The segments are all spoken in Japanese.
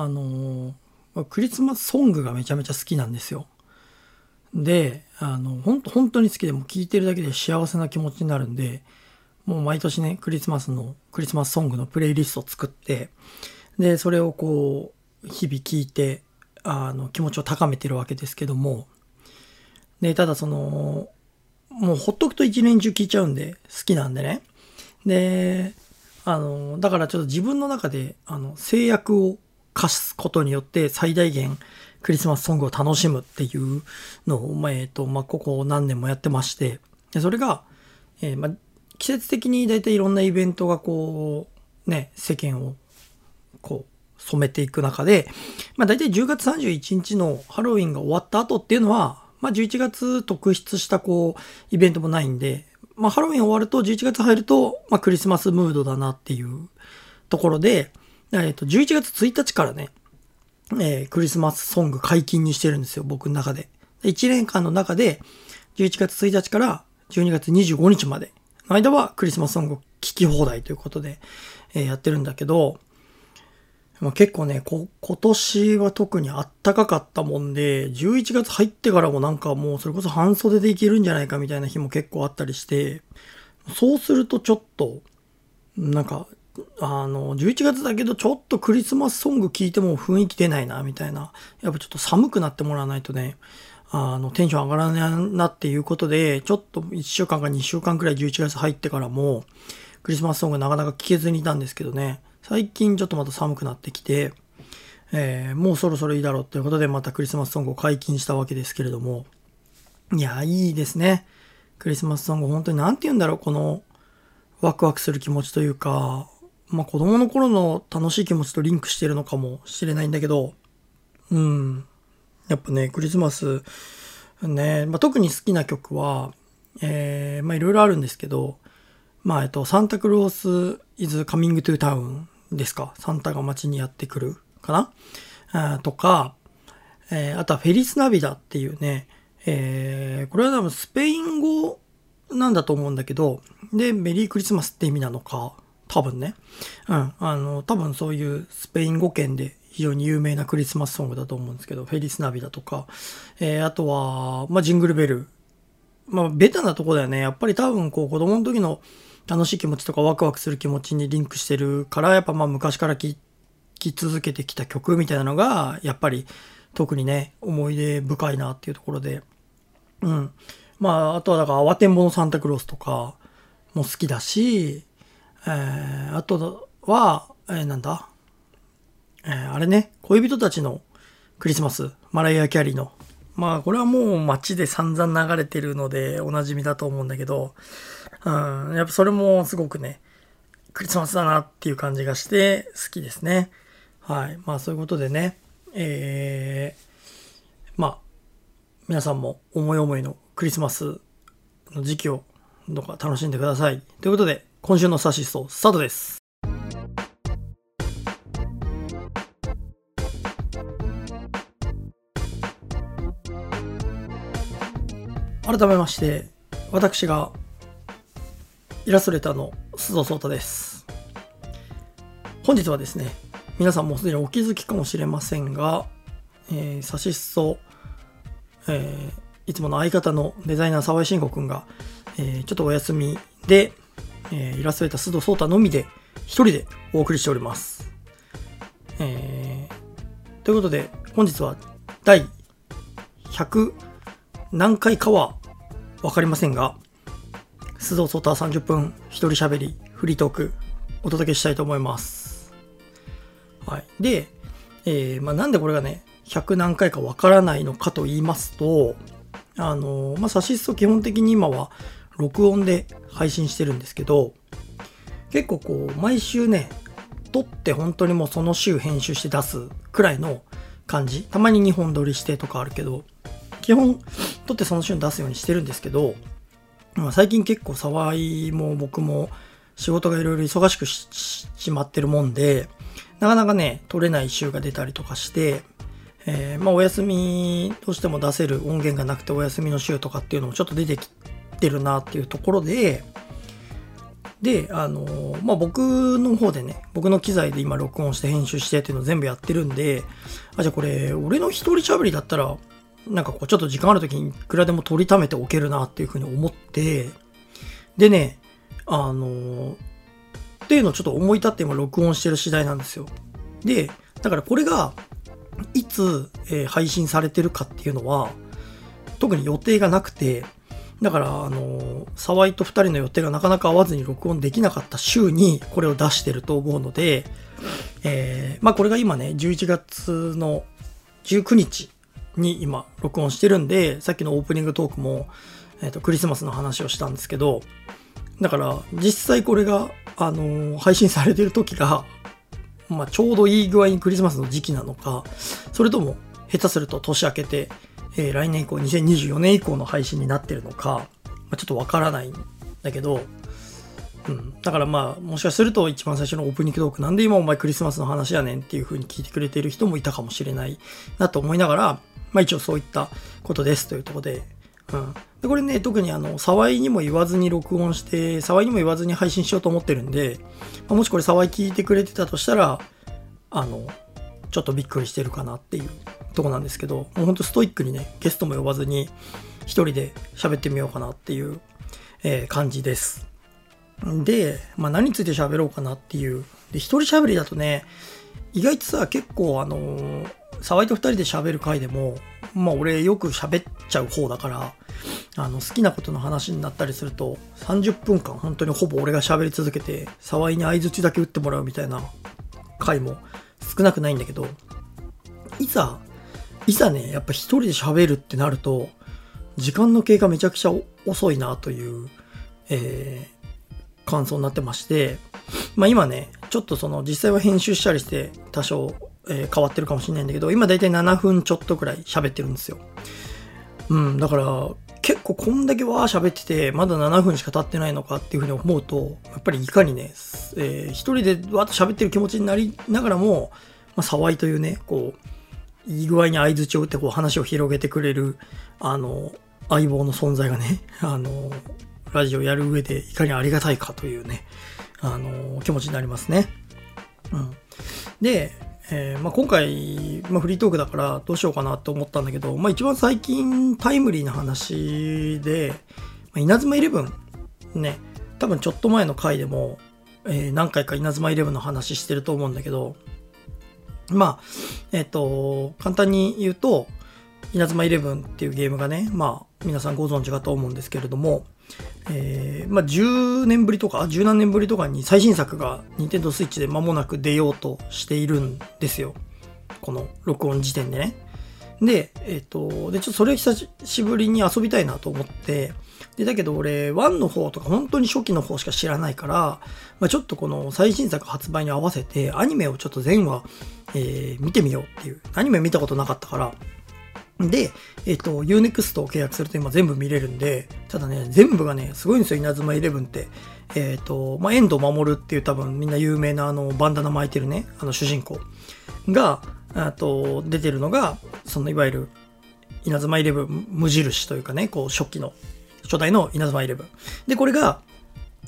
あのー、クリスマスソングがめちゃめちゃ好きなんですよ。で、あの、ほんと、本当に好きでも聴いてるだけで幸せな気持ちになるんで、もう毎年ね、クリスマスの、クリスマスソングのプレイリストを作って、で、それをこう、日々聴いて、あの、気持ちを高めてるわけですけども、で、ただその、もうほっとくと一年中聴いちゃうんで、好きなんでね。で、あの、だからちょっと自分の中で、あの、制約を課すことによって最大限クリスマスソングを楽しむっていうのを、ま、えっ、と、まあ、ここ何年もやってまして、でそれが、えー、まあ、季節的に大体いろんなイベントがこう、ね、世間を、こう、染めていく中で、まあ、大体10月31日のハロウィンが終わった後っていうのは、まあ、11月特筆したこう、イベントもないんで、まあ、ハロウィン終わると、11月入ると、まあ、クリスマスムードだなっていうところで、えっ、と、11月1日からね、えー、クリスマスソング解禁にしてるんですよ、僕の中で。1年間の中で、11月1日から12月25日までの間はクリスマスソングを聴き放題ということで、えー、やってるんだけど、まあ、結構ね今年は特にあったかかったもんで、11月入ってからもなんかもうそれこそ半袖でいけるんじゃないかみたいな日も結構あったりして、そうするとちょっと、なんかあの、11月だけどちょっとクリスマスソング聴いても雰囲気出ないな、みたいな。やっぱちょっと寒くなってもらわないとね、あの、テンション上がらないなっていうことで、ちょっと1週間か2週間くらい11月入ってからも、クリスマスソングなかなか聴けずにいたんですけどね、最近ちょっとまた寒くなってきて、えー、もうそろそろいいだろうっていうことでまたクリスマスソングを解禁したわけですけれども、いや、いいですね。クリスマスソング、本当に何て言うんだろう、この、ワクワクする気持ちというか、まあ子供の頃の楽しい気持ちとリンクしてるのかもしれないんだけど、うん。やっぱね、クリスマス、ね、まあ、特に好きな曲は、えー、まあいろいろあるんですけど、まあえっと、サンタクロース is coming to town ですか？サンタが街にやってくるかな？あとか、えー、あとはフェリスナビダっていうね、えー、これは多分スペイン語なんだと思うんだけど、で、メリークリスマスって意味なのか、多分ね。うん。あの、多分そういうスペイン語圏で非常に有名なクリスマスソングだと思うんですけど、フェリスナビだとか、えー、あとは、まあ、ジングルベル。まあ、ベタなとこだよね。やっぱり多分こう子供の時の楽しい気持ちとかワクワクする気持ちにリンクしてるから、やっぱまあ昔から聴き続けてきた曲みたいなのが、やっぱり特にね、思い出深いなっていうところで。うん。まあ、あとはだから、慌てんぼのサンタクロースとかも好きだし、えー、あとは、えー、なんだ、えー、あれね、恋人たちのクリスマス、マライア・キャリーの。まあ、これはもう街で散々流れてるのでおなじみだと思うんだけど、うん、やっぱそれもすごくね、クリスマスだなっていう感じがして好きですね。はい。まあそういうことでね、えー、まあ、皆さんも思い思いのクリスマスの時期をどうか楽しんでください。ということで、今週のサシスト、スタートです。改めまして、私がイラストレーターの須藤壮太です。本日はですね、皆さんもすでにお気づきかもしれませんが、えー、サシスト、えー、いつもの相方のデザイナー沢井慎吾くんが、えー、ちょっとお休みで、えー、イラストレーター須藤壮太のみで一人でお送りしております。えー、ということで、本日は第100何回かはわかりませんが、須藤壮太30分一人喋り、フリートークお届けしたいと思います。はい。で、えー、まあ、なんでこれがね、100何回かわからないのかと言いますと、あのー、まあ、サシスト基本的に今は録音で配信してるんですけど、結構こう、毎週ね、撮って本当にもうその週編集して出すくらいの感じ。たまに2本撮りしてとかあるけど、基本撮ってその週に出すようにしてるんですけど、まあ、最近結構沢井も僕も仕事がいろいろ忙しくししまってるもんで、なかなかね、撮れない週が出たりとかして、えー、まあお休みとしても出せる音源がなくてお休みの週とかっていうのもちょっと出てきってるなっていうところで、で、あのまあ、僕の方でね、僕の機材で今録音して編集してっていうのを全部やってるんで、あ、じゃあこれ、俺の一人喋りだったら、なんかこう、ちょっと時間ある時にいくらでも取りためておけるなっていうふうに思って、でね、あのっていうのをちょっと思い立って今録音してる次第なんですよ。で、だからこれが、いつ、えー、配信されてるかっていうのは、特に予定がなくて、だから、あの、沢井と二人の予定がなかなか合わずに録音できなかった週にこれを出してると思うので、えー、まあこれが今ね、11月の19日に今録音してるんで、さっきのオープニングトークも、えっ、ー、と、クリスマスの話をしたんですけど、だから、実際これが、あの、配信されてる時が、まあちょうどいい具合にクリスマスの時期なのか、それとも下手すると年明けて、えー、来年以降、2024年以降の配信になってるのか、まあ、ちょっとわからないんだけど、うん。だからまあ、もしかすると一番最初のオープニングトークなんで今お前クリスマスの話やねんっていう風に聞いてくれてる人もいたかもしれないなと思いながら、まあ一応そういったことですというとこで、うん。で、これね、特にあの、沢井にも言わずに録音して、沢井にも言わずに配信しようと思ってるんで、まあ、もしこれ沢井聞いてくれてたとしたら、あの、ちょっとびっくりしてるかなっていうとこなんですけど、もうほんとストイックにね、ゲストも呼ばずに、一人で喋ってみようかなっていう、えー、感じです。で、まあ何について喋ろうかなっていう。で、一人喋りだとね、意外とさ、結構あのー、沢井と二人で喋る回でも、まあ俺よく喋っちゃう方だから、あの、好きなことの話になったりすると、30分間本当にほぼ俺が喋り続けて、沢井に相槌だけ打ってもらうみたいな回も少なくないんだけど、いざいざね、やっぱ一人で喋るってなると、時間の経過めちゃくちゃ遅いなという、えー、感想になってまして、まあ今ね、ちょっとその実際は編集したりして多少、えー、変わってるかもしれないんだけど、今だいたい7分ちょっとくらい喋ってるんですよ。うん、だから結構こんだけわー喋ってて、まだ7分しか経ってないのかっていうふうに思うと、やっぱりいかにね、えー、一人でわーっと喋ってる気持ちになりながらも、まあ、騒いというね、こう、いい具合に合図を打ってこう話を広げてくれる、あの、相棒の存在がね、あの、ラジオやる上でいかにありがたいかというね、あの、気持ちになりますね。うん。で、えー、まあ、今回、まあ、フリートークだからどうしようかなと思ったんだけど、まあ、一番最近タイムリーな話で、まあ、稲妻イレブン、ね、多分ちょっと前の回でも、えー、何回か稲妻イレブンの話してると思うんだけど、まあ、えっ、と、簡単に言うと、稲妻イレブンっていうゲームがね、まあ、皆さんご存知かと思うんですけれども、えー、まあ、10年ぶりとか、十何年ぶりとかに最新作が Nintendo Switch で間もなく出ようとしているんですよ。この録音時点でね。で、えっ、と、で、ちょっとそれを久しぶりに遊びたいなと思って、で、だけど俺、1の方とか本当に初期の方しか知らないから、まあ、ちょっとこの最新作発売に合わせて、アニメをちょっと全話、えー、見てみようっていう。アニメ見たことなかったから、で、えっ、ー、と、Unext を契約すると今全部見れるんで、ただね、全部がね、すごいんですよ、稲妻11って。えっ、ー、と、まあ、遠藤守っていう多分みんな有名なあの、バンダナ巻いてるね、あの主人公が、あと、出てるのが、そのいわゆる、稲妻イレブン無印というかね、こう初期の、初代の稲妻イレブン。で、これが、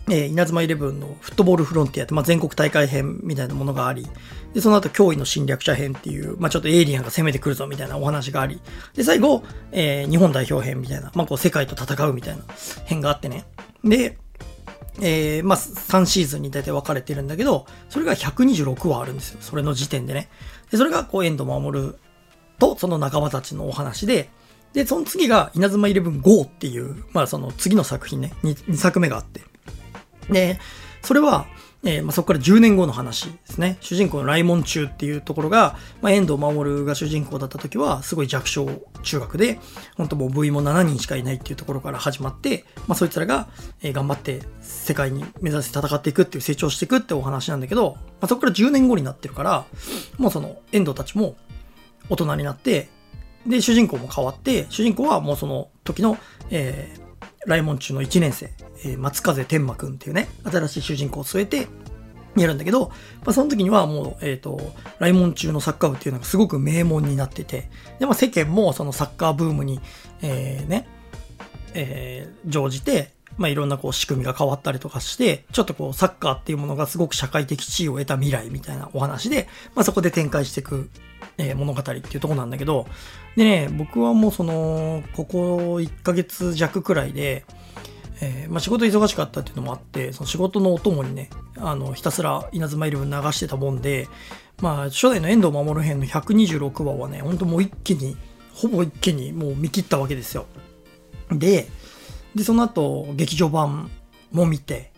えー、稲妻イレブンのフットボールフロンティアって、まあ、全国大会編みたいなものがあり、で、その後脅威の侵略者編っていう、まあ、ちょっとエイリアンが攻めてくるぞみたいなお話があり、で、最後、えー、日本代表編みたいな、まあ、こう世界と戦うみたいな編があってね。で、えー、まあ、3シーズンに大体分かれてるんだけど、それが126話あるんですよ。それの時点でね。で、それが、こう、エンド守ると、その仲間たちのお話で、で、その次が、稲妻イレブン GO っていう、まあ、その次の作品ね2、2作目があって。で、それは、えー、まあ、そこから10年後の話ですね。主人公の来門中っていうところが、まあ、遠藤守が主人公だった時は、すごい弱小中学で、本当もう部員も7人しかいないっていうところから始まって、まあ、そいつらが、えー、頑張って世界に目指して戦っていくっていう成長していくってお話なんだけど、まあ、そこから10年後になってるから、もうその遠藤たちも大人になって、で、主人公も変わって、主人公はもうその時の、えー、来門中の1年生、えー、松風天馬くんっていうね、新しい主人公を据えて、やるんだけど、まあ、その時にはもう、えっ、ー、と、来門中のサッカー部っていうのがすごく名門になってて、で、まあ、世間もそのサッカーブームに、えー、ね、えー、乗じて、まあ、いろんなこう仕組みが変わったりとかして、ちょっとこうサッカーっていうものがすごく社会的地位を得た未来みたいなお話で、まあ、そこで展開していく、えー、物語っていうとこなんだけど、でね、僕はもうその、ここ1ヶ月弱くらいで、えー、まあ、仕事忙しかったっていうのもあって、その仕事のお供にね、あの、ひたすら稲妻イレブン流してたもんで、まあ、初代の遠藤守編の126話はね、ほんともう一気に、ほぼ一気にもう見切ったわけですよ。で、で、その後、劇場版も見て、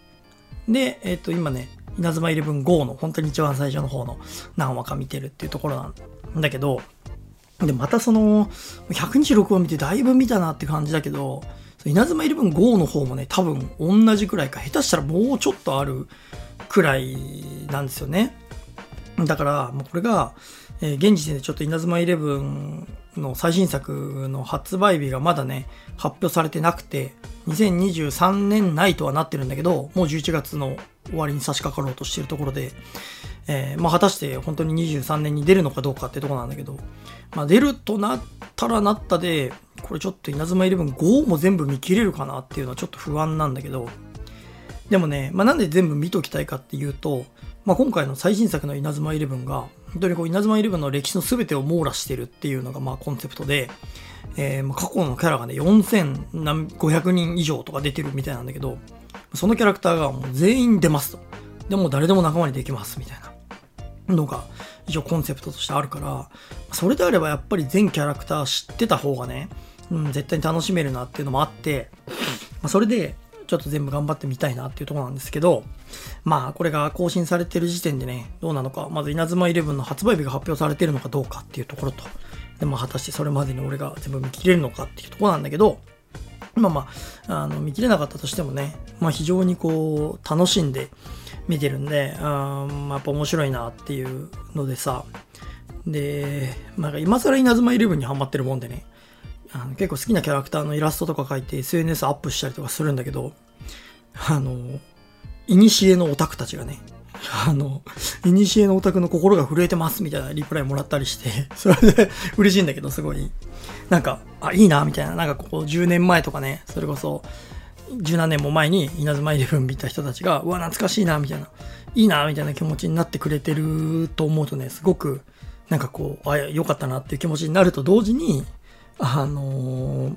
で、えっ、ー、と、今ね、稲妻イレブン GO の本当に一番最初の方の何話か見てるっていうところなんだけど、で、またその、126話見てだいぶ見たなって感じだけど、稲妻イレブン GO の方もね、多分同じくらいか、下手したらもうちょっとあるくらいなんですよね。だから、もうこれが、えー、現時点でちょっと稲妻イレブンの最新作の発売日がまだね、発表されてなくて、2023年内とはなってるんだけど、もう11月の終わりに差し掛かろうとしてるところで、えー、まあ果たして本当に23年に出るのかどうかってとこなんだけど、まあ出るとなったらなったで、これちょっと稲妻イレブン5も全部見切れるかなっていうのはちょっと不安なんだけど、でもね、まあなんで全部見ときたいかっていうと、まあ今回の最新作の稲妻イレブンが、本当にこう稲妻イレブンの歴史の全てを網羅してるっていうのがまあコンセプトで、えー、過去のキャラがね、4500人以上とか出てるみたいなんだけど、そのキャラクターがもう全員出ますと。でも誰でも仲間にできますみたいなのが一応コンセプトとしてあるから、それであればやっぱり全キャラクター知ってた方がね、うん、絶対に楽しめるなっていうのもあって、ま、それでちょっと全部頑張ってみたいなっていうとこなんですけど、まあこれが更新されてる時点でね、どうなのか、まず稲妻11の発売日が発表されてるのかどうかっていうところと、でまあ果たしてそれまでに俺が全部見切れるのかっていうとこなんだけど、まあまあ、あの見切れなかったとしてもね、まあ非常にこう楽しんで見てるんで、ああ、やっぱ面白いなっていうのでさ、で、まあ今更稲妻11にハマってるもんでね、あの結構好きなキャラクターのイラストとか描いて SNS アップしたりとかするんだけど、あの、いにしえのオタクたちがね、あの、いにしえのオタクの心が震えてますみたいなリプライもらったりして、それで嬉しいんだけど、すごい、なんか、あ、いいな、みたいな、なんかこう10年前とかね、それこそ、十何年も前に稲妻イレブン見た人たちが、うわ、懐かしいな、みたいな、いいな、みたいな気持ちになってくれてると思うとね、すごく、なんかこう、あ、よかったなっていう気持ちになると同時に、あのー、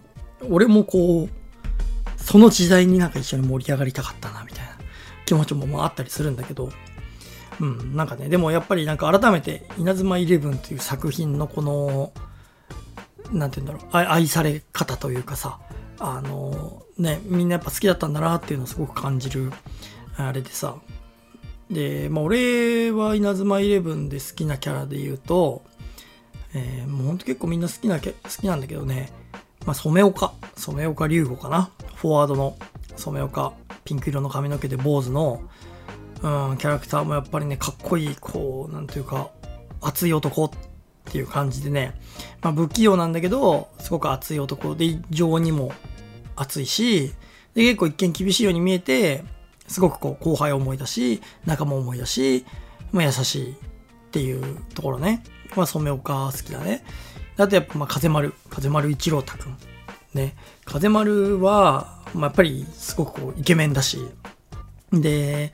俺もこう、その時代になんか一緒に盛り上がりたかったな、みたいな気持ちもあったりするんだけど、うん、なんかね、でもやっぱりなんか改めて、稲妻イレブンという作品のこの、なんて言うんだろう、愛され方というかさ、あの、ね、みんなやっぱ好きだったんだなっていうのをすごく感じる、あれでさ、で、まあ俺は稲妻イレブンで好きなキャラで言うと、えー、もうほんと結構みんな好きな、好きなんだけどね、まあ、染岡、染岡龍吾かな。フォワードの染岡、ピンク色の髪の毛で坊主の、うん、キャラクターもやっぱりね、かっこいい、こう、なんていうか、熱い男っていう感じでね、まあ、不器用なんだけど、すごく熱い男で、異常にも熱いし、で、結構一見厳しいように見えて、すごくこう、後輩思いだし、仲間思いだし、まあ、優しいっていうところね。まあ、染岡好きだね。あとやっぱ、まあ、風丸、風丸一郎太くん。ね。風丸は、まあ、やっぱりすごくこう、イケメンだし、で、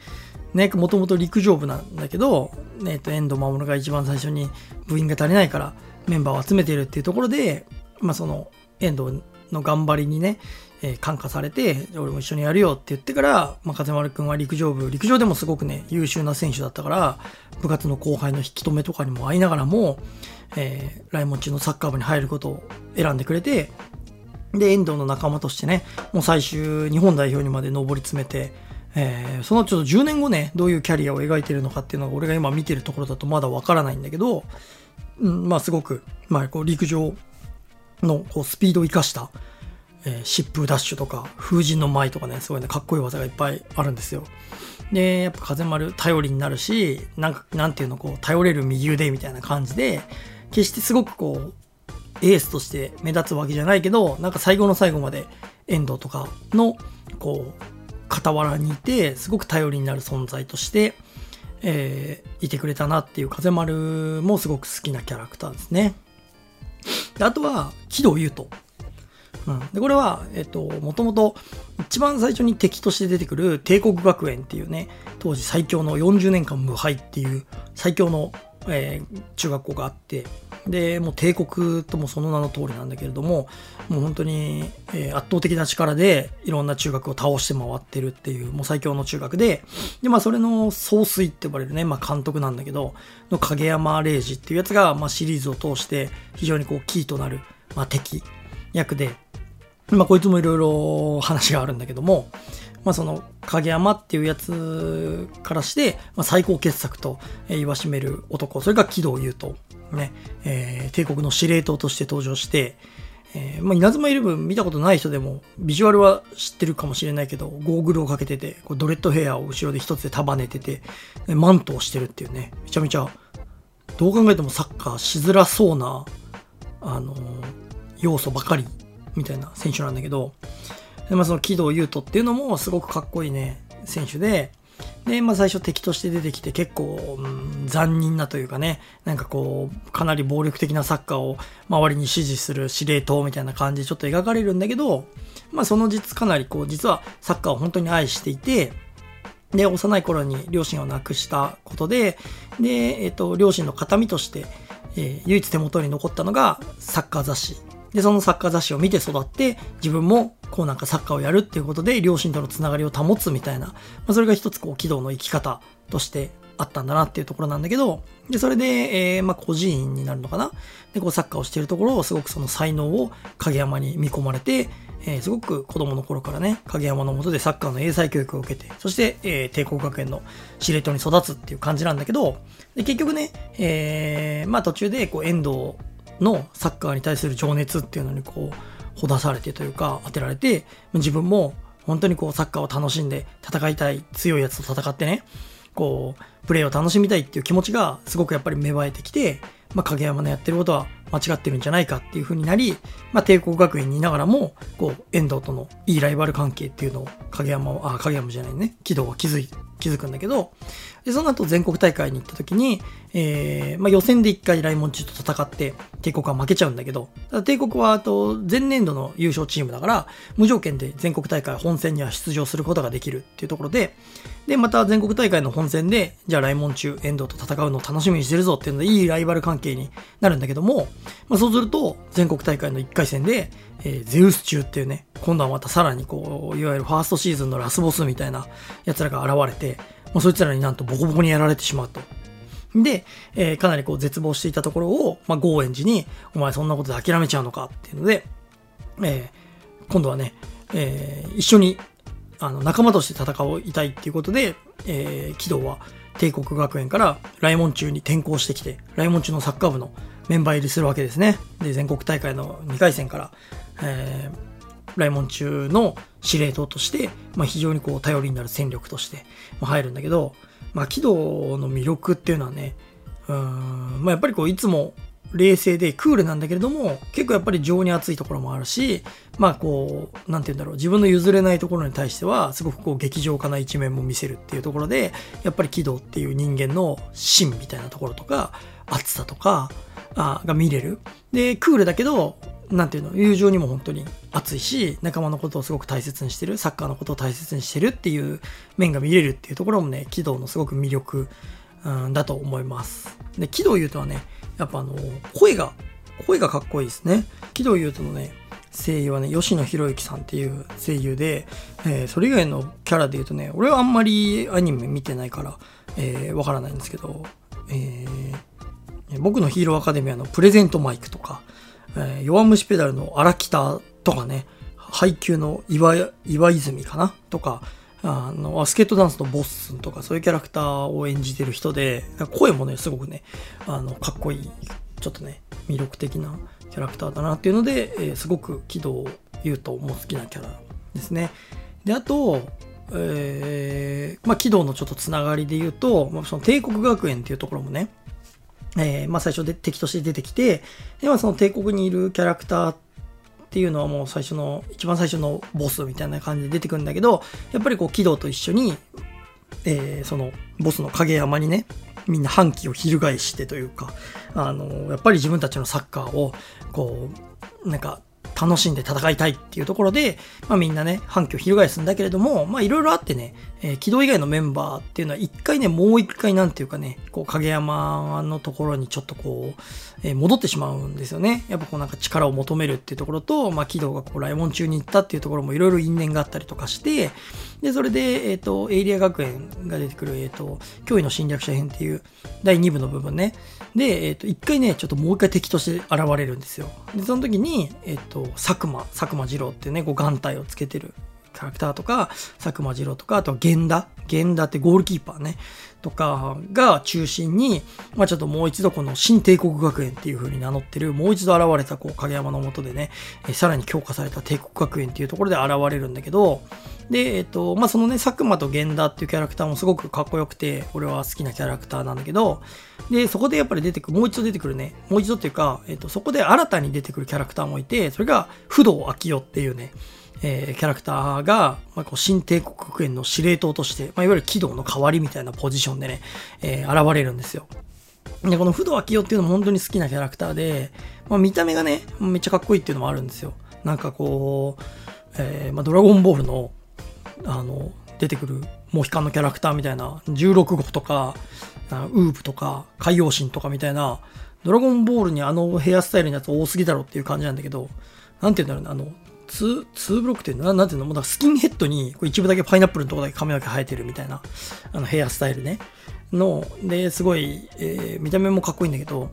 ね、もともと陸上部なんだけど、ね、と、遠藤守が一番最初に部員が足りないからメンバーを集めてるっていうところで、まあ、その、遠藤の頑張りにね、えー、感化されて、俺も一緒にやるよって言ってから、まあ、風丸くんは陸上部、陸上でもすごくね、優秀な選手だったから、部活の後輩の引き止めとかにも会いながらも、えー、来門中のサッカー部に入ることを選んでくれて、で、遠藤の仲間としてね、もう最終日本代表にまで上り詰めて、えー、そのちょっと10年後ね、どういうキャリアを描いてるのかっていうのが俺が今見てるところだとまだわからないんだけど、うん、まあすごく、まあこう陸上のこうスピードを生かした、えー、疾風ダッシュとか、風神の舞とかね、すごいね、かっこいい技がいっぱいあるんですよ。で、やっぱ風丸頼りになるし、なんか、なんていうの、こう、頼れる右腕みたいな感じで、決してすごくこう、エースとして目立つわけじゃないけど、なんか最後の最後まで遠藤とかの、こう、傍らにいて、すごく頼りになる存在として、えー、いてくれたなっていう風丸もすごく好きなキャラクターですね。であとは、木戸優斗。うん、でこれは、えっと、もともと一番最初に敵として出てくる帝国学園っていうね、当時最強の40年間無敗っていう最強の、えー、中学校があって、で、もう帝国ともその名の通りなんだけれども、もう本当に、えー、圧倒的な力でいろんな中学を倒して回ってるっていう、もう最強の中学で、で、まあそれの総帥って呼ばれるね、まあ監督なんだけど、の影山礼二っていうやつが、まあシリーズを通して非常にこうキーとなる、まあ敵役で、まあこいつもいろいろ話があるんだけども、まあその影山っていうやつからして、まあ、最高傑作と言わしめる男、それが木戸優斗。ね、えー、帝国の司令塔として登場して、えー、まあ、稲妻イレブン見たことない人でも、ビジュアルは知ってるかもしれないけど、ゴーグルをかけてて、こうドレッドヘアを後ろで一つで束ねてて、マントをしてるっていうね、めちゃめちゃ、どう考えてもサッカーしづらそうな、あのー、要素ばかり、みたいな選手なんだけど、でまあ、その木戸優斗っていうのもすごくかっこいいね、選手で、で、まあ最初敵として出てきて結構、うん、残忍なというかね、なんかこう、かなり暴力的なサッカーを周りに支持する司令塔みたいな感じでちょっと描かれるんだけど、まあその実かなりこう、実はサッカーを本当に愛していて、で、幼い頃に両親を亡くしたことで、で、えっ、と、両親の形見として、えー、唯一手元に残ったのがサッカー雑誌で、そのサッカー雑誌を見て育って、自分もこうなんかサッカーをやるっていうことで、両親とのつながりを保つみたいな、まあ、それが一つこう、軌道の生き方としてあったんだなっていうところなんだけど、で、それで、えー、まあ、孤児院になるのかな。で、こう、サッカーをしているところを、すごくその才能を影山に見込まれて、えー、すごく子供の頃からね、影山のもとでサッカーの英才教育を受けて、そして、えー、帝国学園の司令塔に育つっていう感じなんだけど、で結局ね、えー、まあ途中で、こう、遠藤のサッカーに対する情熱っていうのにこう、ほだされてというか当てられて、自分も本当にこうサッカーを楽しんで戦いたい強いやつと戦ってね、こう、プレーを楽しみたいっていう気持ちがすごくやっぱり芽生えてきて、まあ、影山のやってることは間違ってるんじゃないかっていう風になり、まあ、帝国学園にいながらも、こう、遠藤とのいいライバル関係っていうのを影山は、あ、影山じゃないね、軌道は気づい、気づくんだけど、で、その後全国大会に行った時に、えー、まあ、予選で一回来門中と戦って、帝国は負けちゃうんだけど、帝国は、あと、前年度の優勝チームだから、無条件で全国大会本戦には出場することができるっていうところで、で、また全国大会の本戦で、じゃあ来門中、遠藤と戦うのを楽しみにしてるぞっていうので、いいライバル関係になるんだけども、まあ、そうすると、全国大会の1回戦で、えー、ゼウス中っていうね、今度はまたさらにこう、いわゆるファーストシーズンのラスボスみたいな奴らが現れて、まあ、そいつらになんとボコボコにやられてしまうと。で、えー、かなりこう絶望していたところを、まあ、ゴーエン寺に、お前そんなことで諦めちゃうのかっていうので、えー、今度はね、えー、一緒に、あの、仲間として戦おいたいっていうことで、えー、軌道は帝国学園から来門中に転校してきて、来門中のサッカー部のメンバー入りするわけですね。で、全国大会の2回戦から、えー、来門中の司令塔として、まあ、非常にこう頼りになる戦力として入るんだけど、まあ、軌道の魅力っていうのはね、うん、まあ、やっぱりこういつも冷静でクールなんだけれども、結構やっぱり情に熱いところもあるし、まあこう、なんて言うんだろう、自分の譲れないところに対しては、すごくこう劇場化な一面も見せるっていうところで、やっぱり軌道っていう人間の芯みたいなところとか、熱さとか、あが見れる。で、クールだけど、なんていうの、友情にも本当に熱いし、仲間のことをすごく大切にしてる、サッカーのことを大切にしてるっていう面が見れるっていうところもね、軌道のすごく魅力、うん、だと思います。で、軌道優斗はね、やっぱあの、声が、声がかっこいいですね。軌道優斗のね、声優はね、吉野博之さんっていう声優で、えー、それ以外のキャラで言うとね、俺はあんまりアニメ見てないから、えー、わからないんですけど、えー、僕のヒーローアカデミアのプレゼントマイクとか、えー、弱虫ペダルの荒北とかね、配給の岩岩泉かな？とか、あの、スケートダンスのボッスンとかそういうキャラクターを演じてる人で、声もね、すごくね、あの、かっこいい、ちょっとね、魅力的なキャラクターだなっていうので、えー、すごく喜怒優斗も好きなキャラですね。で、あと、えー、まあ、軌道のちょっとつながりで言うと、まあ、その帝国学園っていうところもね、えー、まあ最初で敵として出てきて、で、まその帝国にいるキャラクターっていうのはもう最初の、一番最初のボスみたいな感じで出てくるんだけど、やっぱりこう、軌道と一緒に、えー、その、ボスの影山にね、みんな反旗を翻してというか、あの、やっぱり自分たちのサッカーを、こう、なんか、楽しんで戦いたいっていうところで、まあみんなね、反響翻すんだけれども、まあいろいろあってね、えー、軌道以外のメンバーっていうのは一回ね、もう一回なんていうかね、こう影山のところにちょっとこう、え、戻ってしまうんですよね。やっぱこうなんか力を求めるっていうところと、まあ軌道がこうライモン中に行ったっていうところもいろいろ因縁があったりとかして、で、それで、えっ、ー、と、エイリア学園が出てくる、えっ、と、脅威の侵略者編っていう第2部の部分ね。で、えっ、と、一回ね、ちょっともう一回敵として現れるんですよ。で、その時に、えっ、と、佐久間、佐久間二郎っていうね、こう眼帯をつけてるキャラクターとか、佐久間二郎とか、あと源田。源田ってゴールキーパーね。とかが中心に、まあちょっともう一度この新帝国学園っていう風に名乗ってる、もう一度現れたこう影山の下でね、えさらに強化された帝国学園っていうところで現れるんだけど、で、えっと、まあそのね、佐久間と源田っていうキャラクターもすごくかっこよくて、俺は好きなキャラクターなんだけど、で、そこでやっぱり出てくる、もう一度出てくるね、もう一度っていうか、えっと、そこで新たに出てくるキャラクターもいて、それが不動明夫っていうね、えー、キャラクターが、まあ、こう新帝国学園の司令塔として、まあ、いわゆる軌道の代わりみたいなポジションでね、えー、現れるんですよ。で、この不動明夫っていうのも本当に好きなキャラクターで、まあ、見た目がね、めっちゃかっこいいっていうのもあるんですよ。なんかこう、えー、まあ、ドラゴンボールの、あの、出てくるモヒカンのキャラクターみたいな、16号とか、ウーブとか、界王神とかみたいな、ドラゴンボールにあのヘアスタイルのやつ多すぎだろっていう感じなんだけど、なんて言うんだろうね、あの、ツーブロックってななんていうのもうスキンヘッドに一部だけパイナップルのとこだけ髪の毛生えてるみたいな、あのヘアスタイルね。の、で、すごい、えー、見た目もかっこいいんだけど、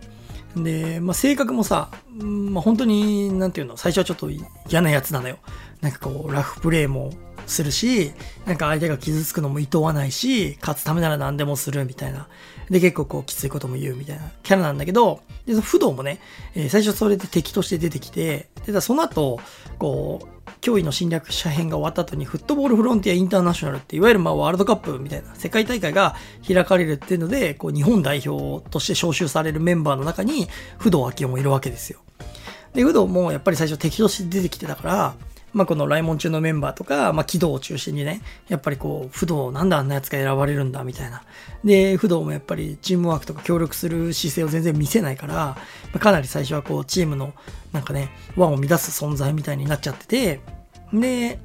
で、まあ、性格もさ、まあ、本当に、なんていうの、最初はちょっと嫌なやつなのよ。なんかこう、ラフプレーもするし、なんか相手が傷つくのも厭わないし、勝つためなら何でもするみたいな。で、結構こう、きついことも言うみたいなキャラなんだけど、で、その不動もね、えー、最初それで敵として出てきて、で、その後、こう、脅威の侵略者編が終わった後にフットボールフロンティアインターナショナルっていわゆるまあワールドカップみたいな世界大会が開かれるっていうので、こう日本代表として招集されるメンバーの中に不動明夫もいるわけですよ。で、不動もやっぱり最初敵として出てきてたから、まあ、この来門中のメンバーとか、まあ、軌道を中心にね、やっぱりこう、不動、なんであんなやつが選ばれるんだ、みたいな。で、不動もやっぱりチームワークとか協力する姿勢を全然見せないから、まあ、かなり最初はこう、チームの、なんかね、輪を乱す存在みたいになっちゃってて、で、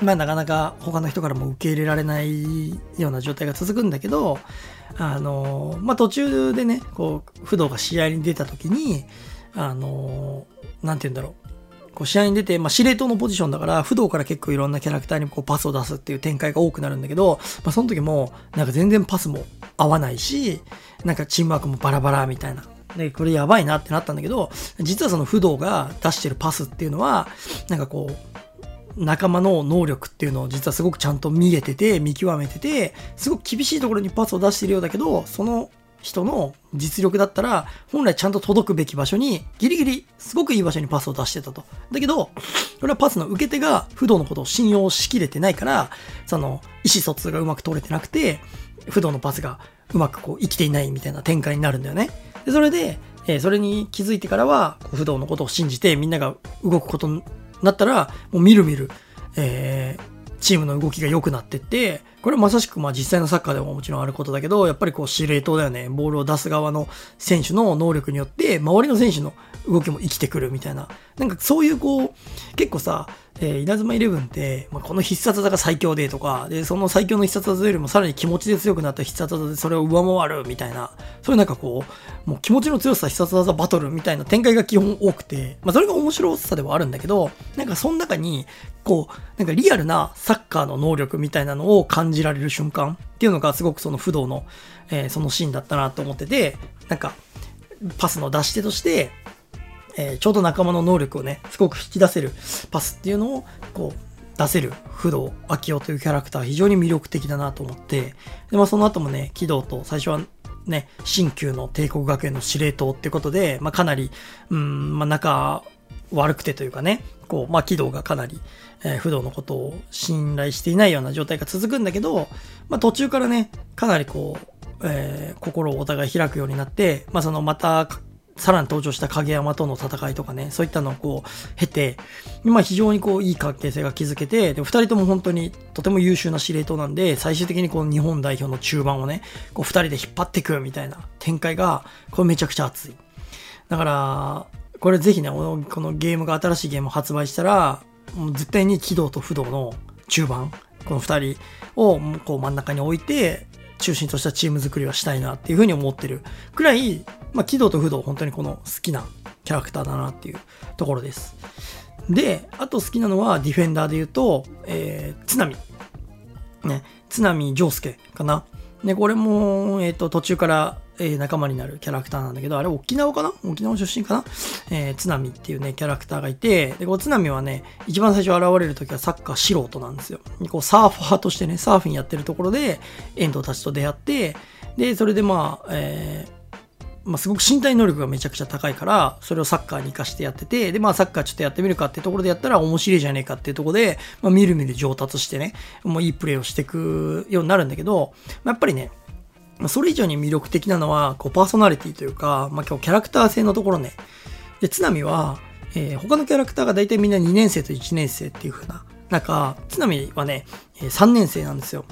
まあ、なかなか他の人からも受け入れられないような状態が続くんだけど、あの、まあ、途中でね、こう、不動が試合に出た時に、あの、なんて言うんだろう。こう試合に出て、まあ、司令塔のポジションだから、不動から結構いろんなキャラクターにこうパスを出すっていう展開が多くなるんだけど、まあ、その時も、なんか全然パスも合わないし、なんかチームワークもバラバラみたいな。で、これやばいなってなったんだけど、実はその不動が出してるパスっていうのは、なんかこう、仲間の能力っていうのを実はすごくちゃんと見えてて、見極めてて、すごく厳しいところにパスを出してるようだけど、その人の実力だったら、本来ちゃんと届くべき場所に、ギリギリ、すごくいい場所にパスを出してたと。だけど、これはパスの受け手が不動のことを信用しきれてないから、その、意思疎通がうまく取れてなくて、不動のパスがうまくこう生きていないみたいな展開になるんだよね。で、それで、えー、それに気づいてからは、不動のことを信じてみんなが動くことになったら、もうみるみる、えー、チームの動きが良くなってって、これはまさしくまあ実際のサッカーでももちろんあることだけど、やっぱりこう司令塔だよね。ボールを出す側の選手の能力によって、周りの選手の動きも生きてくるみたいな。なんかそういうこう、結構さ、えー、稲妻イレブンって、まあ、この必殺技が最強でとか、で、その最強の必殺技よりもさらに気持ちで強くなった必殺技でそれを上回るみたいな、そういうなんかこう、もう気持ちの強さ必殺技バトルみたいな展開が基本多くて、まあそれが面白さではあるんだけど、なんかその中に、こう、なんかリアルなサッカーの能力みたいなのを感じられる瞬間っていうのがすごくその不動の、えー、そのシーンだったなと思ってて、なんか、パスの出し手として、えー、ちょうど仲間の能力をね、すごく引き出せるパスっていうのを、こう、出せる不動明夫というキャラクター非常に魅力的だなと思って、で、まあその後もね、軌道と最初はね、新旧の帝国学園の司令塔ってことで、まあかなり、うん、まあ仲悪くてというかね、こう、まあ軌道がかなり、えー、不動のことを信頼していないような状態が続くんだけど、まあ途中からね、かなりこう、えー、心をお互い開くようになって、まあそのまたさらに登場した影山との戦いとかね、そういったのをこう、経て、まあ非常にこう、いい関係性が築けて、で、二人とも本当にとても優秀な司令塔なんで、最終的にこう、日本代表の中盤をね、こう、二人で引っ張っていくみたいな展開が、これめちゃくちゃ熱い。だから、これぜひね、このゲームが新しいゲームを発売したら、もう絶対に軌道と不動の中盤、この二人をこう真ん中に置いて、中心としたチーム作りはしたいなっていうふうに思ってるくらい、まあ、軌道と不動本当にこの好きなキャラクターだなっていうところです。で、あと好きなのはディフェンダーで言うと、えー、津波。ね、津波丈介かな。で、これも、えっ、ー、と、途中から、えー、仲間になるキャラクターなんだけど、あれ沖縄かな？沖縄出身かな？えー、津波っていうね、キャラクターがいて、で、こう津波はね、一番最初現れる時はサッカー素人なんですよ。こうサーファーとしてね、サーフィンやってるところで、遠藤たちと出会って、で、それでまあ、えー、まあ、すごく身体能力がめちゃくちゃ高いから、それをサッカーに活かしてやってて、で、まあ、サッカーちょっとやってみるかってところでやったら面白いじゃねえかっていうところで、まあ、みるみる上達してね、もういいプレーをしていくようになるんだけど、まあ、やっぱりね、それ以上に魅力的なのは、こう、パーソナリティというか、まあ、今日キャラクター性のところね。で、津波は、えー、他のキャラクターが大体みんな2年生と1年生っていう風な、なんか、津波はね、3年生なんですよ。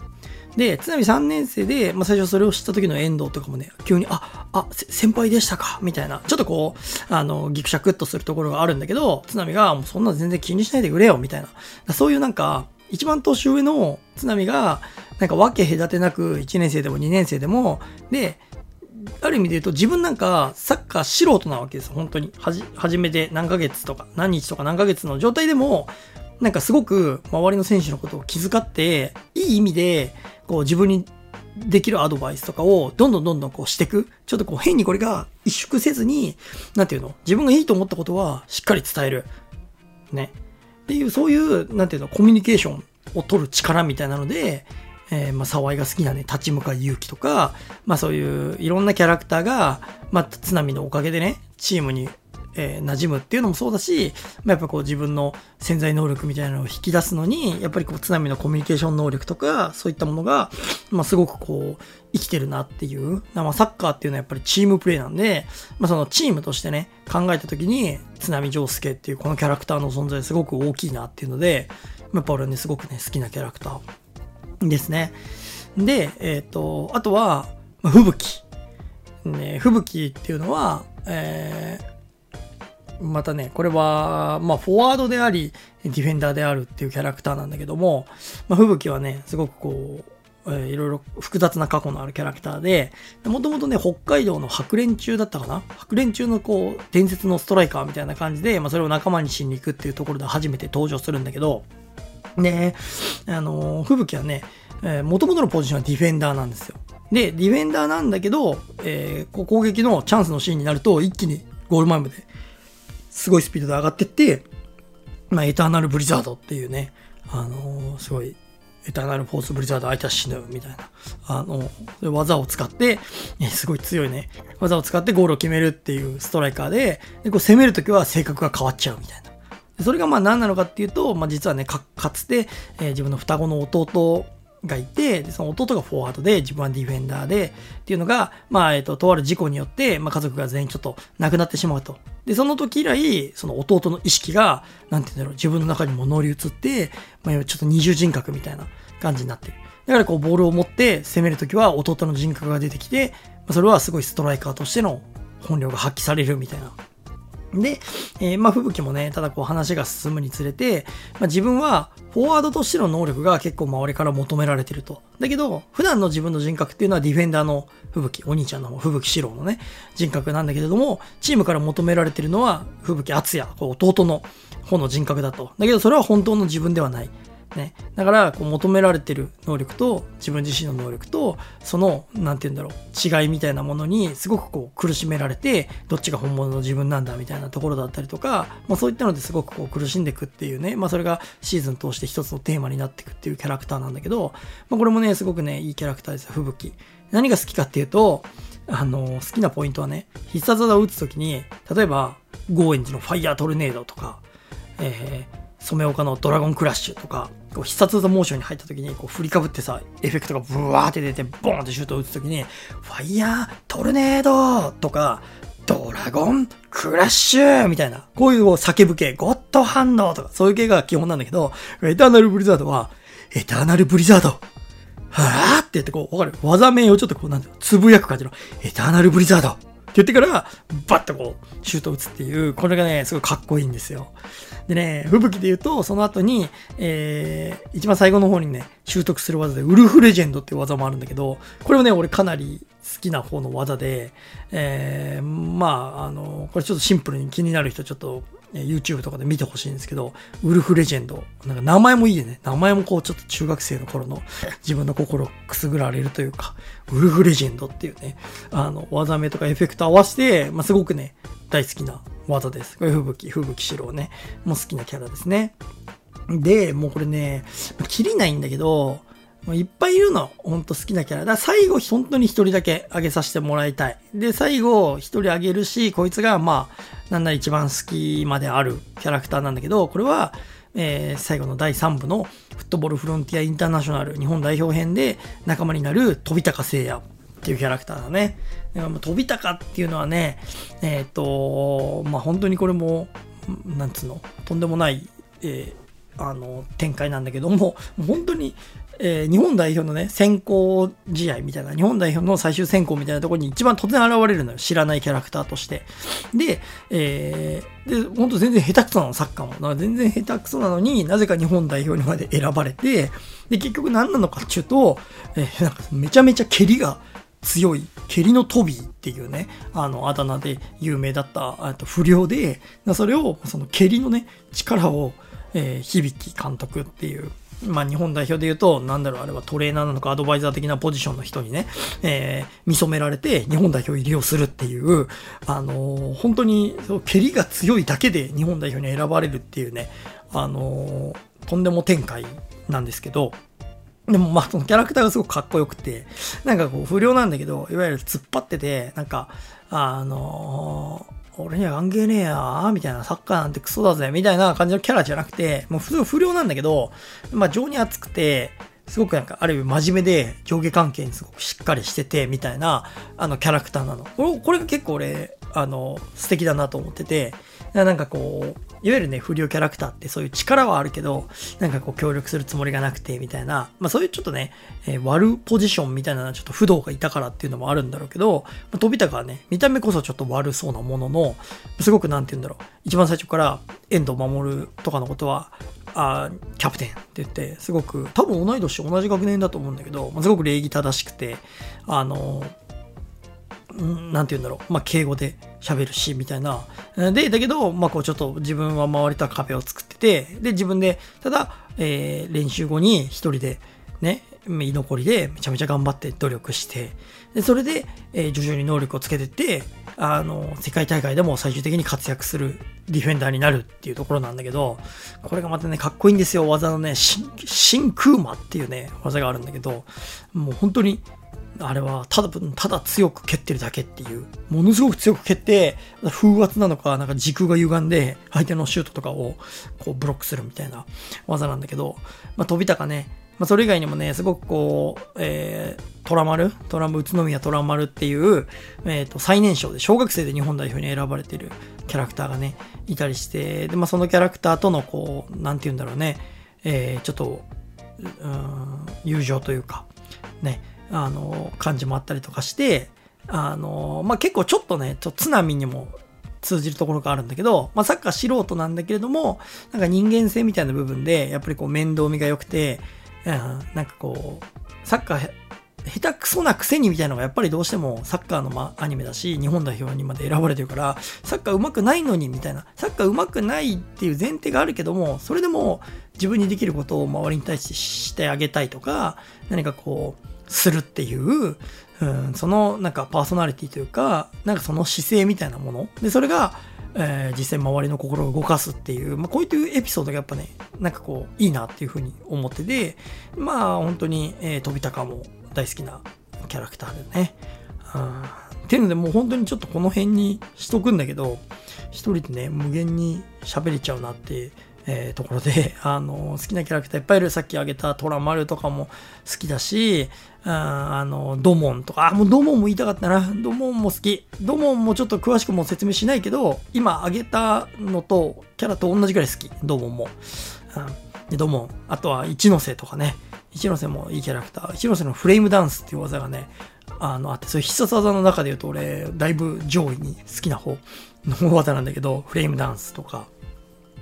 で、津波3年生で、まあ、最初それを知った時の遠藤とかもね、急に、あ、あ、先輩でしたかみたいな、ちょっとこう、あの、ギクシャクっとするところがあるんだけど、津波が、もうそんな全然気にしないでくれよ、みたいな。そういうなんか、一番年上の津波が、なんか分け隔てなく1年生でも2年生でも、で、ある意味で言うと自分なんかサッカー素人なわけです、本当に。はじ、初めて何ヶ月とか何日とか何ヶ月の状態でも、なんかすごく周りの選手のことを気遣って、いい意味で、こう自分にできるアドバイスとかをどんどんどんどんこうしていく。ちょっとこう変にこれが萎縮せずに、なんていうの？自分がいいと思ったことはしっかり伝える。ね。っていう、そういう、なんていうの、コミュニケーションを取る力みたいなので、えー、まあ、沢井が好きなね、立ち向かい勇気とか、まあそういういろんなキャラクターが、まあ津波のおかげでね、チームにえー、馴染むっていうのもそうだし、まあ、やっぱこう自分の潜在能力みたいなのを引き出すのに、やっぱりこう津波のコミュニケーション能力とか、そういったものが、まあ、すごくこう、生きてるなっていう。まあ、サッカーっていうのはやっぱりチームプレーなんで、まあ、そのチームとしてね、考えた時に、津波丈介っていうこのキャラクターの存在すごく大きいなっていうので、やっぱ俺はね、すごくね、好きなキャラクターですね。で、えっ、ー、と、あとは、まあ、吹雪。ね、吹雪っていうのは、えー、またね、これは、まあ、フォワードであり、ディフェンダーであるっていうキャラクターなんだけども、まあ、吹雪はね、すごくこう、えー、いろいろ複雑な過去のあるキャラクターで、もともとね、北海道の白蓮中だったかな？白蓮中のこう、伝説のストライカーみたいな感じで、まあ、それを仲間にしに行くっていうところで初めて登場するんだけど、ね、あのー、吹雪はね、えー、元々のポジションはディフェンダーなんですよ。で、ディフェンダーなんだけど、えー、こう攻撃のチャンスのシーンになると、一気にゴール前まですごいスピードで上がってって、まあ、エターナルブリザードっていうね、あのー、すごい、エターナルフォースブリザード相手は死ぬみたいな、あの、技を使って、えすごい強いね、技を使ってゴールを決めるっていうストライカーで、でこう攻めるときは性格が変わっちゃうみたいな。それがまあ何なのかっていうと、まあ実はね、かかつて、えー、自分の双子の弟がいて、でその弟がフォワードで、自分はディフェンダーで、っていうのが、まあ、えっ、と、とある事故によって、まあ、家族が全員ちょっと亡くなってしまうと。で、その時以来、その弟の意識が、なんて言うんだろう、自分の中にも乗り移って、まあ、ちょっと二重人格みたいな感じになってる。だからこう、ボールを持って攻めるときは弟の人格が出てきて、まあ、それはすごいストライカーとしての本領が発揮されるみたいなで、えー、まあ、吹雪もね、ただこう話が進むにつれて、まあ、自分はフォワードとしての能力が結構周りから求められてると。だけど、普段の自分の人格っていうのはディフェンダーの吹雪、お兄ちゃんの吹雪四郎のね、人格なんだけれども、チームから求められてるのは吹雪敦也、弟の方の人格だと。だけど、それは本当の自分ではない。ね。だから、こう求められてる能力と、自分自身の能力と、その、なんて言うんだろう、違いみたいなものに、すごくこう苦しめられて、どっちが本物の自分なんだみたいなところだったりとか、まあそういったのですごくこう苦しんでいくっていうね、まあそれがシーズン通して一つのテーマになっていくっていうキャラクターなんだけど、まあこれもね、すごくね、いいキャラクターですよ、吹雪。何が好きかっていうと、あの、好きなポイントはね、必殺技を打つときに、例えば、ゴーエンジのファイヤートルネードとか、えー、染岡のドラゴンクラッシュとか、こう必殺技モーションに入った時に、こう振りかぶってさ、エフェクトがブワーって出て、ボーンってシュートを打つ時に、ファイヤートルネードとか、ドラゴンクラッシュみたいな、こういう叫ぶ系、ゴッドハンドとか、そういう系が基本なんだけど、エターナルブリザードは、エターナルブリザードはぁって言ってこう、わかる？技名をちょっとこう、なんていうの、つぶやく感じの、エターナルブリザード。言ってから、バッとこう、シュート打つっていう、これがね、すごいかっこいいんですよ。でね、吹雪で言うと、その後に、えー、一番最後の方にね、習得する技で、ウルフレジェンドっていう技もあるんだけど、これもね、俺かなり好きな方の技で、えー、まあ、あの、これちょっとシンプルに気になる人、ちょっと YouTube とかで見てほしいんですけど、ウルフレジェンド。なんか名前もいいね。名前もこうちょっと中学生の頃の 自分の心をくすぐられるというか、ウルフレジェンドっていうね、あの、技名とかエフェクト合わせて、まあ、すごくね、大好きな技です。これ、吹雪、吹雪四郎ね。もう好きなキャラですね。で、もうこれね、切りないんだけど、いっぱいいるの。ほんと好きなキャラ。だから最後、本当に一人だけあげさせてもらいたい。で、最後、一人あげるし、こいつが、まあ、なんなら一番好きまであるキャラクターなんだけど、これは、えー、最後の第3部のフットボールフロンティアインターナショナル日本代表編で仲間になる飛高聖也っていうキャラクターだね。飛高っていうのはね、えっ、ー、と、まあ、本当にこれも、なんつうの、とんでもない、えー、あの、展開なんだけども、本当にえー、日本代表のね、選考試合みたいな、日本代表の最終選考みたいなところに一番突然現れるのよ。知らないキャラクターとして。で、えー、で、ほんと全然下手くそなの、サッカーも。だから全然下手くそなのになぜか日本代表にまで選ばれて、で、結局何なのかっていうと、えー、なんかめちゃめちゃ蹴りが強い、蹴りのトビーっていうね、あの、あだ名で有名だった、と不良で、それを、その蹴りのね、力を、えー、響監督っていう、まあ日本代表で言うと、なんだろう、あれはトレーナーなのかアドバイザー的なポジションの人にね、えー、見初められて日本代表入りをするっていう、あのー、本当に、蹴りが強いだけで日本代表に選ばれるっていうね、あのー、とんでも展開なんですけど、でもまあそのキャラクターがすごくかっこよくて、なんかこう不良なんだけど、いわゆる突っ張ってて、なんか、あのー俺には関係ねえやみたいな、サッカーなんてクソだぜみたいな感じのキャラじゃなくて、もう普通不良なんだけど、まあ情に熱くて、すごくなんか、ある意味真面目で上下関係にすごくしっかりしてて、みたいな、あの、キャラクターなの。これこれが結構俺、あの、素敵だなと思ってて、なんかこう、いわゆるね、不良キャラクターってそういう力はあるけど、なんかこう協力するつもりがなくて、みたいな、まあそういうちょっとね、えー、悪ポジションみたいなのはちょっと不動がいたからっていうのもあるんだろうけど、まあ、飛高はね、見た目こそちょっと悪そうなものの、すごくなんて言うんだろう、一番最初から遠藤守とかのことは、あキャプテンって言って、すごく、多分同い年、同じ学年だと思うんだけど、まあ、すごく礼儀正しくて、あのーなんて言うんだろう、まあ、敬語で喋るし、みたいな。で、だけど、まあ、こう、ちょっと自分は周りとは壁を作ってて、で、自分で、ただ、えー、練習後に一人で、ね、居残りでめちゃめちゃ頑張って努力して、で、それで、えー、徐々に能力をつけてって、あの、世界大会でも最終的に活躍するディフェンダーになるっていうところなんだけど、これがまたね、かっこいいんですよ、技のね、真空魔っていうね、技があるんだけど、もう本当に、あれはただ、ただ強く蹴ってるだけっていう、ものすごく強く蹴って、風圧なのか、なんか軸が歪んで、相手のシュートとかをこうブロックするみたいな技なんだけど、まあ、飛び高ね、まあ、それ以外にもね、すごくこう、えー、トラマル、トラム、宇都宮トラマルっていう、えっ、ー、と、最年少で、小学生で日本代表に選ばれてるキャラクターがね、いたりして、で、まあ、そのキャラクターとの、こう、なんて言うんだろうね、えー、ちょっと、うん、友情というか、ね、あの、感じもあったりとかして、あの、まあ、結構ちょっとね、ちょっと津波にも通じるところがあるんだけど、まあ、サッカー素人なんだけれども、なんか人間性みたいな部分で、やっぱりこう面倒見が良くて、うん、なんかこう、サッカー、下手くそなくせにみたいなのがやっぱりどうしてもサッカーの、ま、アニメだし、日本代表にまで選ばれてるから、サッカー上手くないのにみたいな、サッカー上手くないっていう前提があるけども、それでも自分にできることを周りに対してしてあげたいとか、何かこう、するっていう、うん、そのなんかパーソナリティというか、なんかその姿勢みたいなもの。で、それが、えー、実際周りの心を動かすっていう、まあ、こういうエピソードがやっぱね、なんかこう、いいなっていうふうに思ってて、まあ本当に、えー、飛び高も大好きなキャラクターでね。うん、っていうのでもう本当にちょっとこの辺にしとくんだけど、一人でね、無限に喋れちゃうなってえー、ところで、あの、好きなキャラクターいっぱいいる。さっき挙げたトラマルとかも好きだし、あの、ドモンとか、あ、もうドモンも言いたかったな。ドモンも好き。ドモンもちょっと詳しくも説明しないけど、今挙げたのと、キャラと同じぐらい好き。ドモンも。うん、でドモン。あとは一ノ瀬とかね。一ノ瀬もいいキャラクター。一ノ瀬のフレームダンスっていう技がね、あの、あって、そういう必殺技の中で言うと俺、だいぶ上位に好きな方の技なんだけど、フレームダンスとか、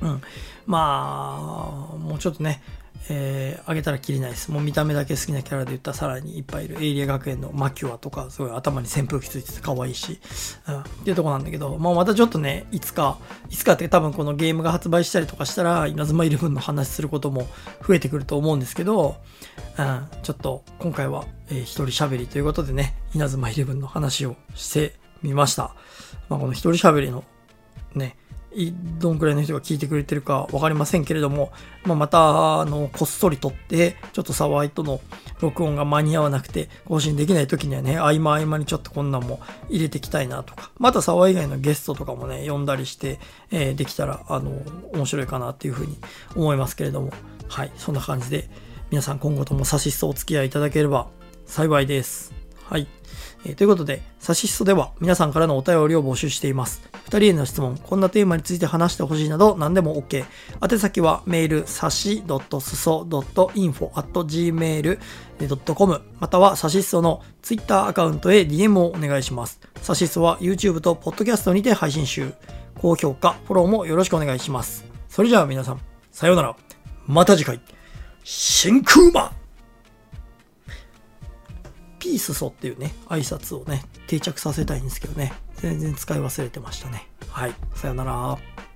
うん。まあ、もうちょっとね、えー、あげたらきりないです。もう見た目だけ好きなキャラで言ったらさらにいっぱいいる。エイリア学園のマキュアとか、すごい頭に扇風機ついてて可愛いし、うん、っていうとこなんだけど、まあまたちょっとね、いつか、いつかって多分このゲームが発売したりとかしたら、稲妻イレブンの話することも増えてくると思うんですけど、うん、ちょっと今回は、えー、一人喋りということでね、稲妻イレブンの話をしてみました。まあこの一人喋りのね、どんくらいの人が聞いてくれてるかわかりませんけれども、まあ、また、あの、こっそり撮って、ちょっとサワイとの録音が間に合わなくて更新できない時にはね、合間合間にちょっとこんなんも入れていきたいなとか、またサワ以外のゲストとかもね、呼んだりして、えー、できたら、あの、面白いかなっていうふうに思いますけれども、はい、そんな感じで、皆さん今後ともサシストお付き合いいただければ幸いです。はい。え、ということで、サシストでは皆さんからのお便りを募集しています。二人への質問、こんなテーマについて話してほしいなど何でも OK。宛先はメール、サシ .suso.info.gmail.com またはサシストの Twitter アカウントへ DM をお願いします。サシストは YouTube と Podcast にて配信中。高評価、フォローもよろしくお願いします。それじゃあ皆さん、さようなら。また次回。真空マンピースソっていうね、挨拶をね、定着させたいんですけどね、全然使い忘れてましたね。はい、さよなら。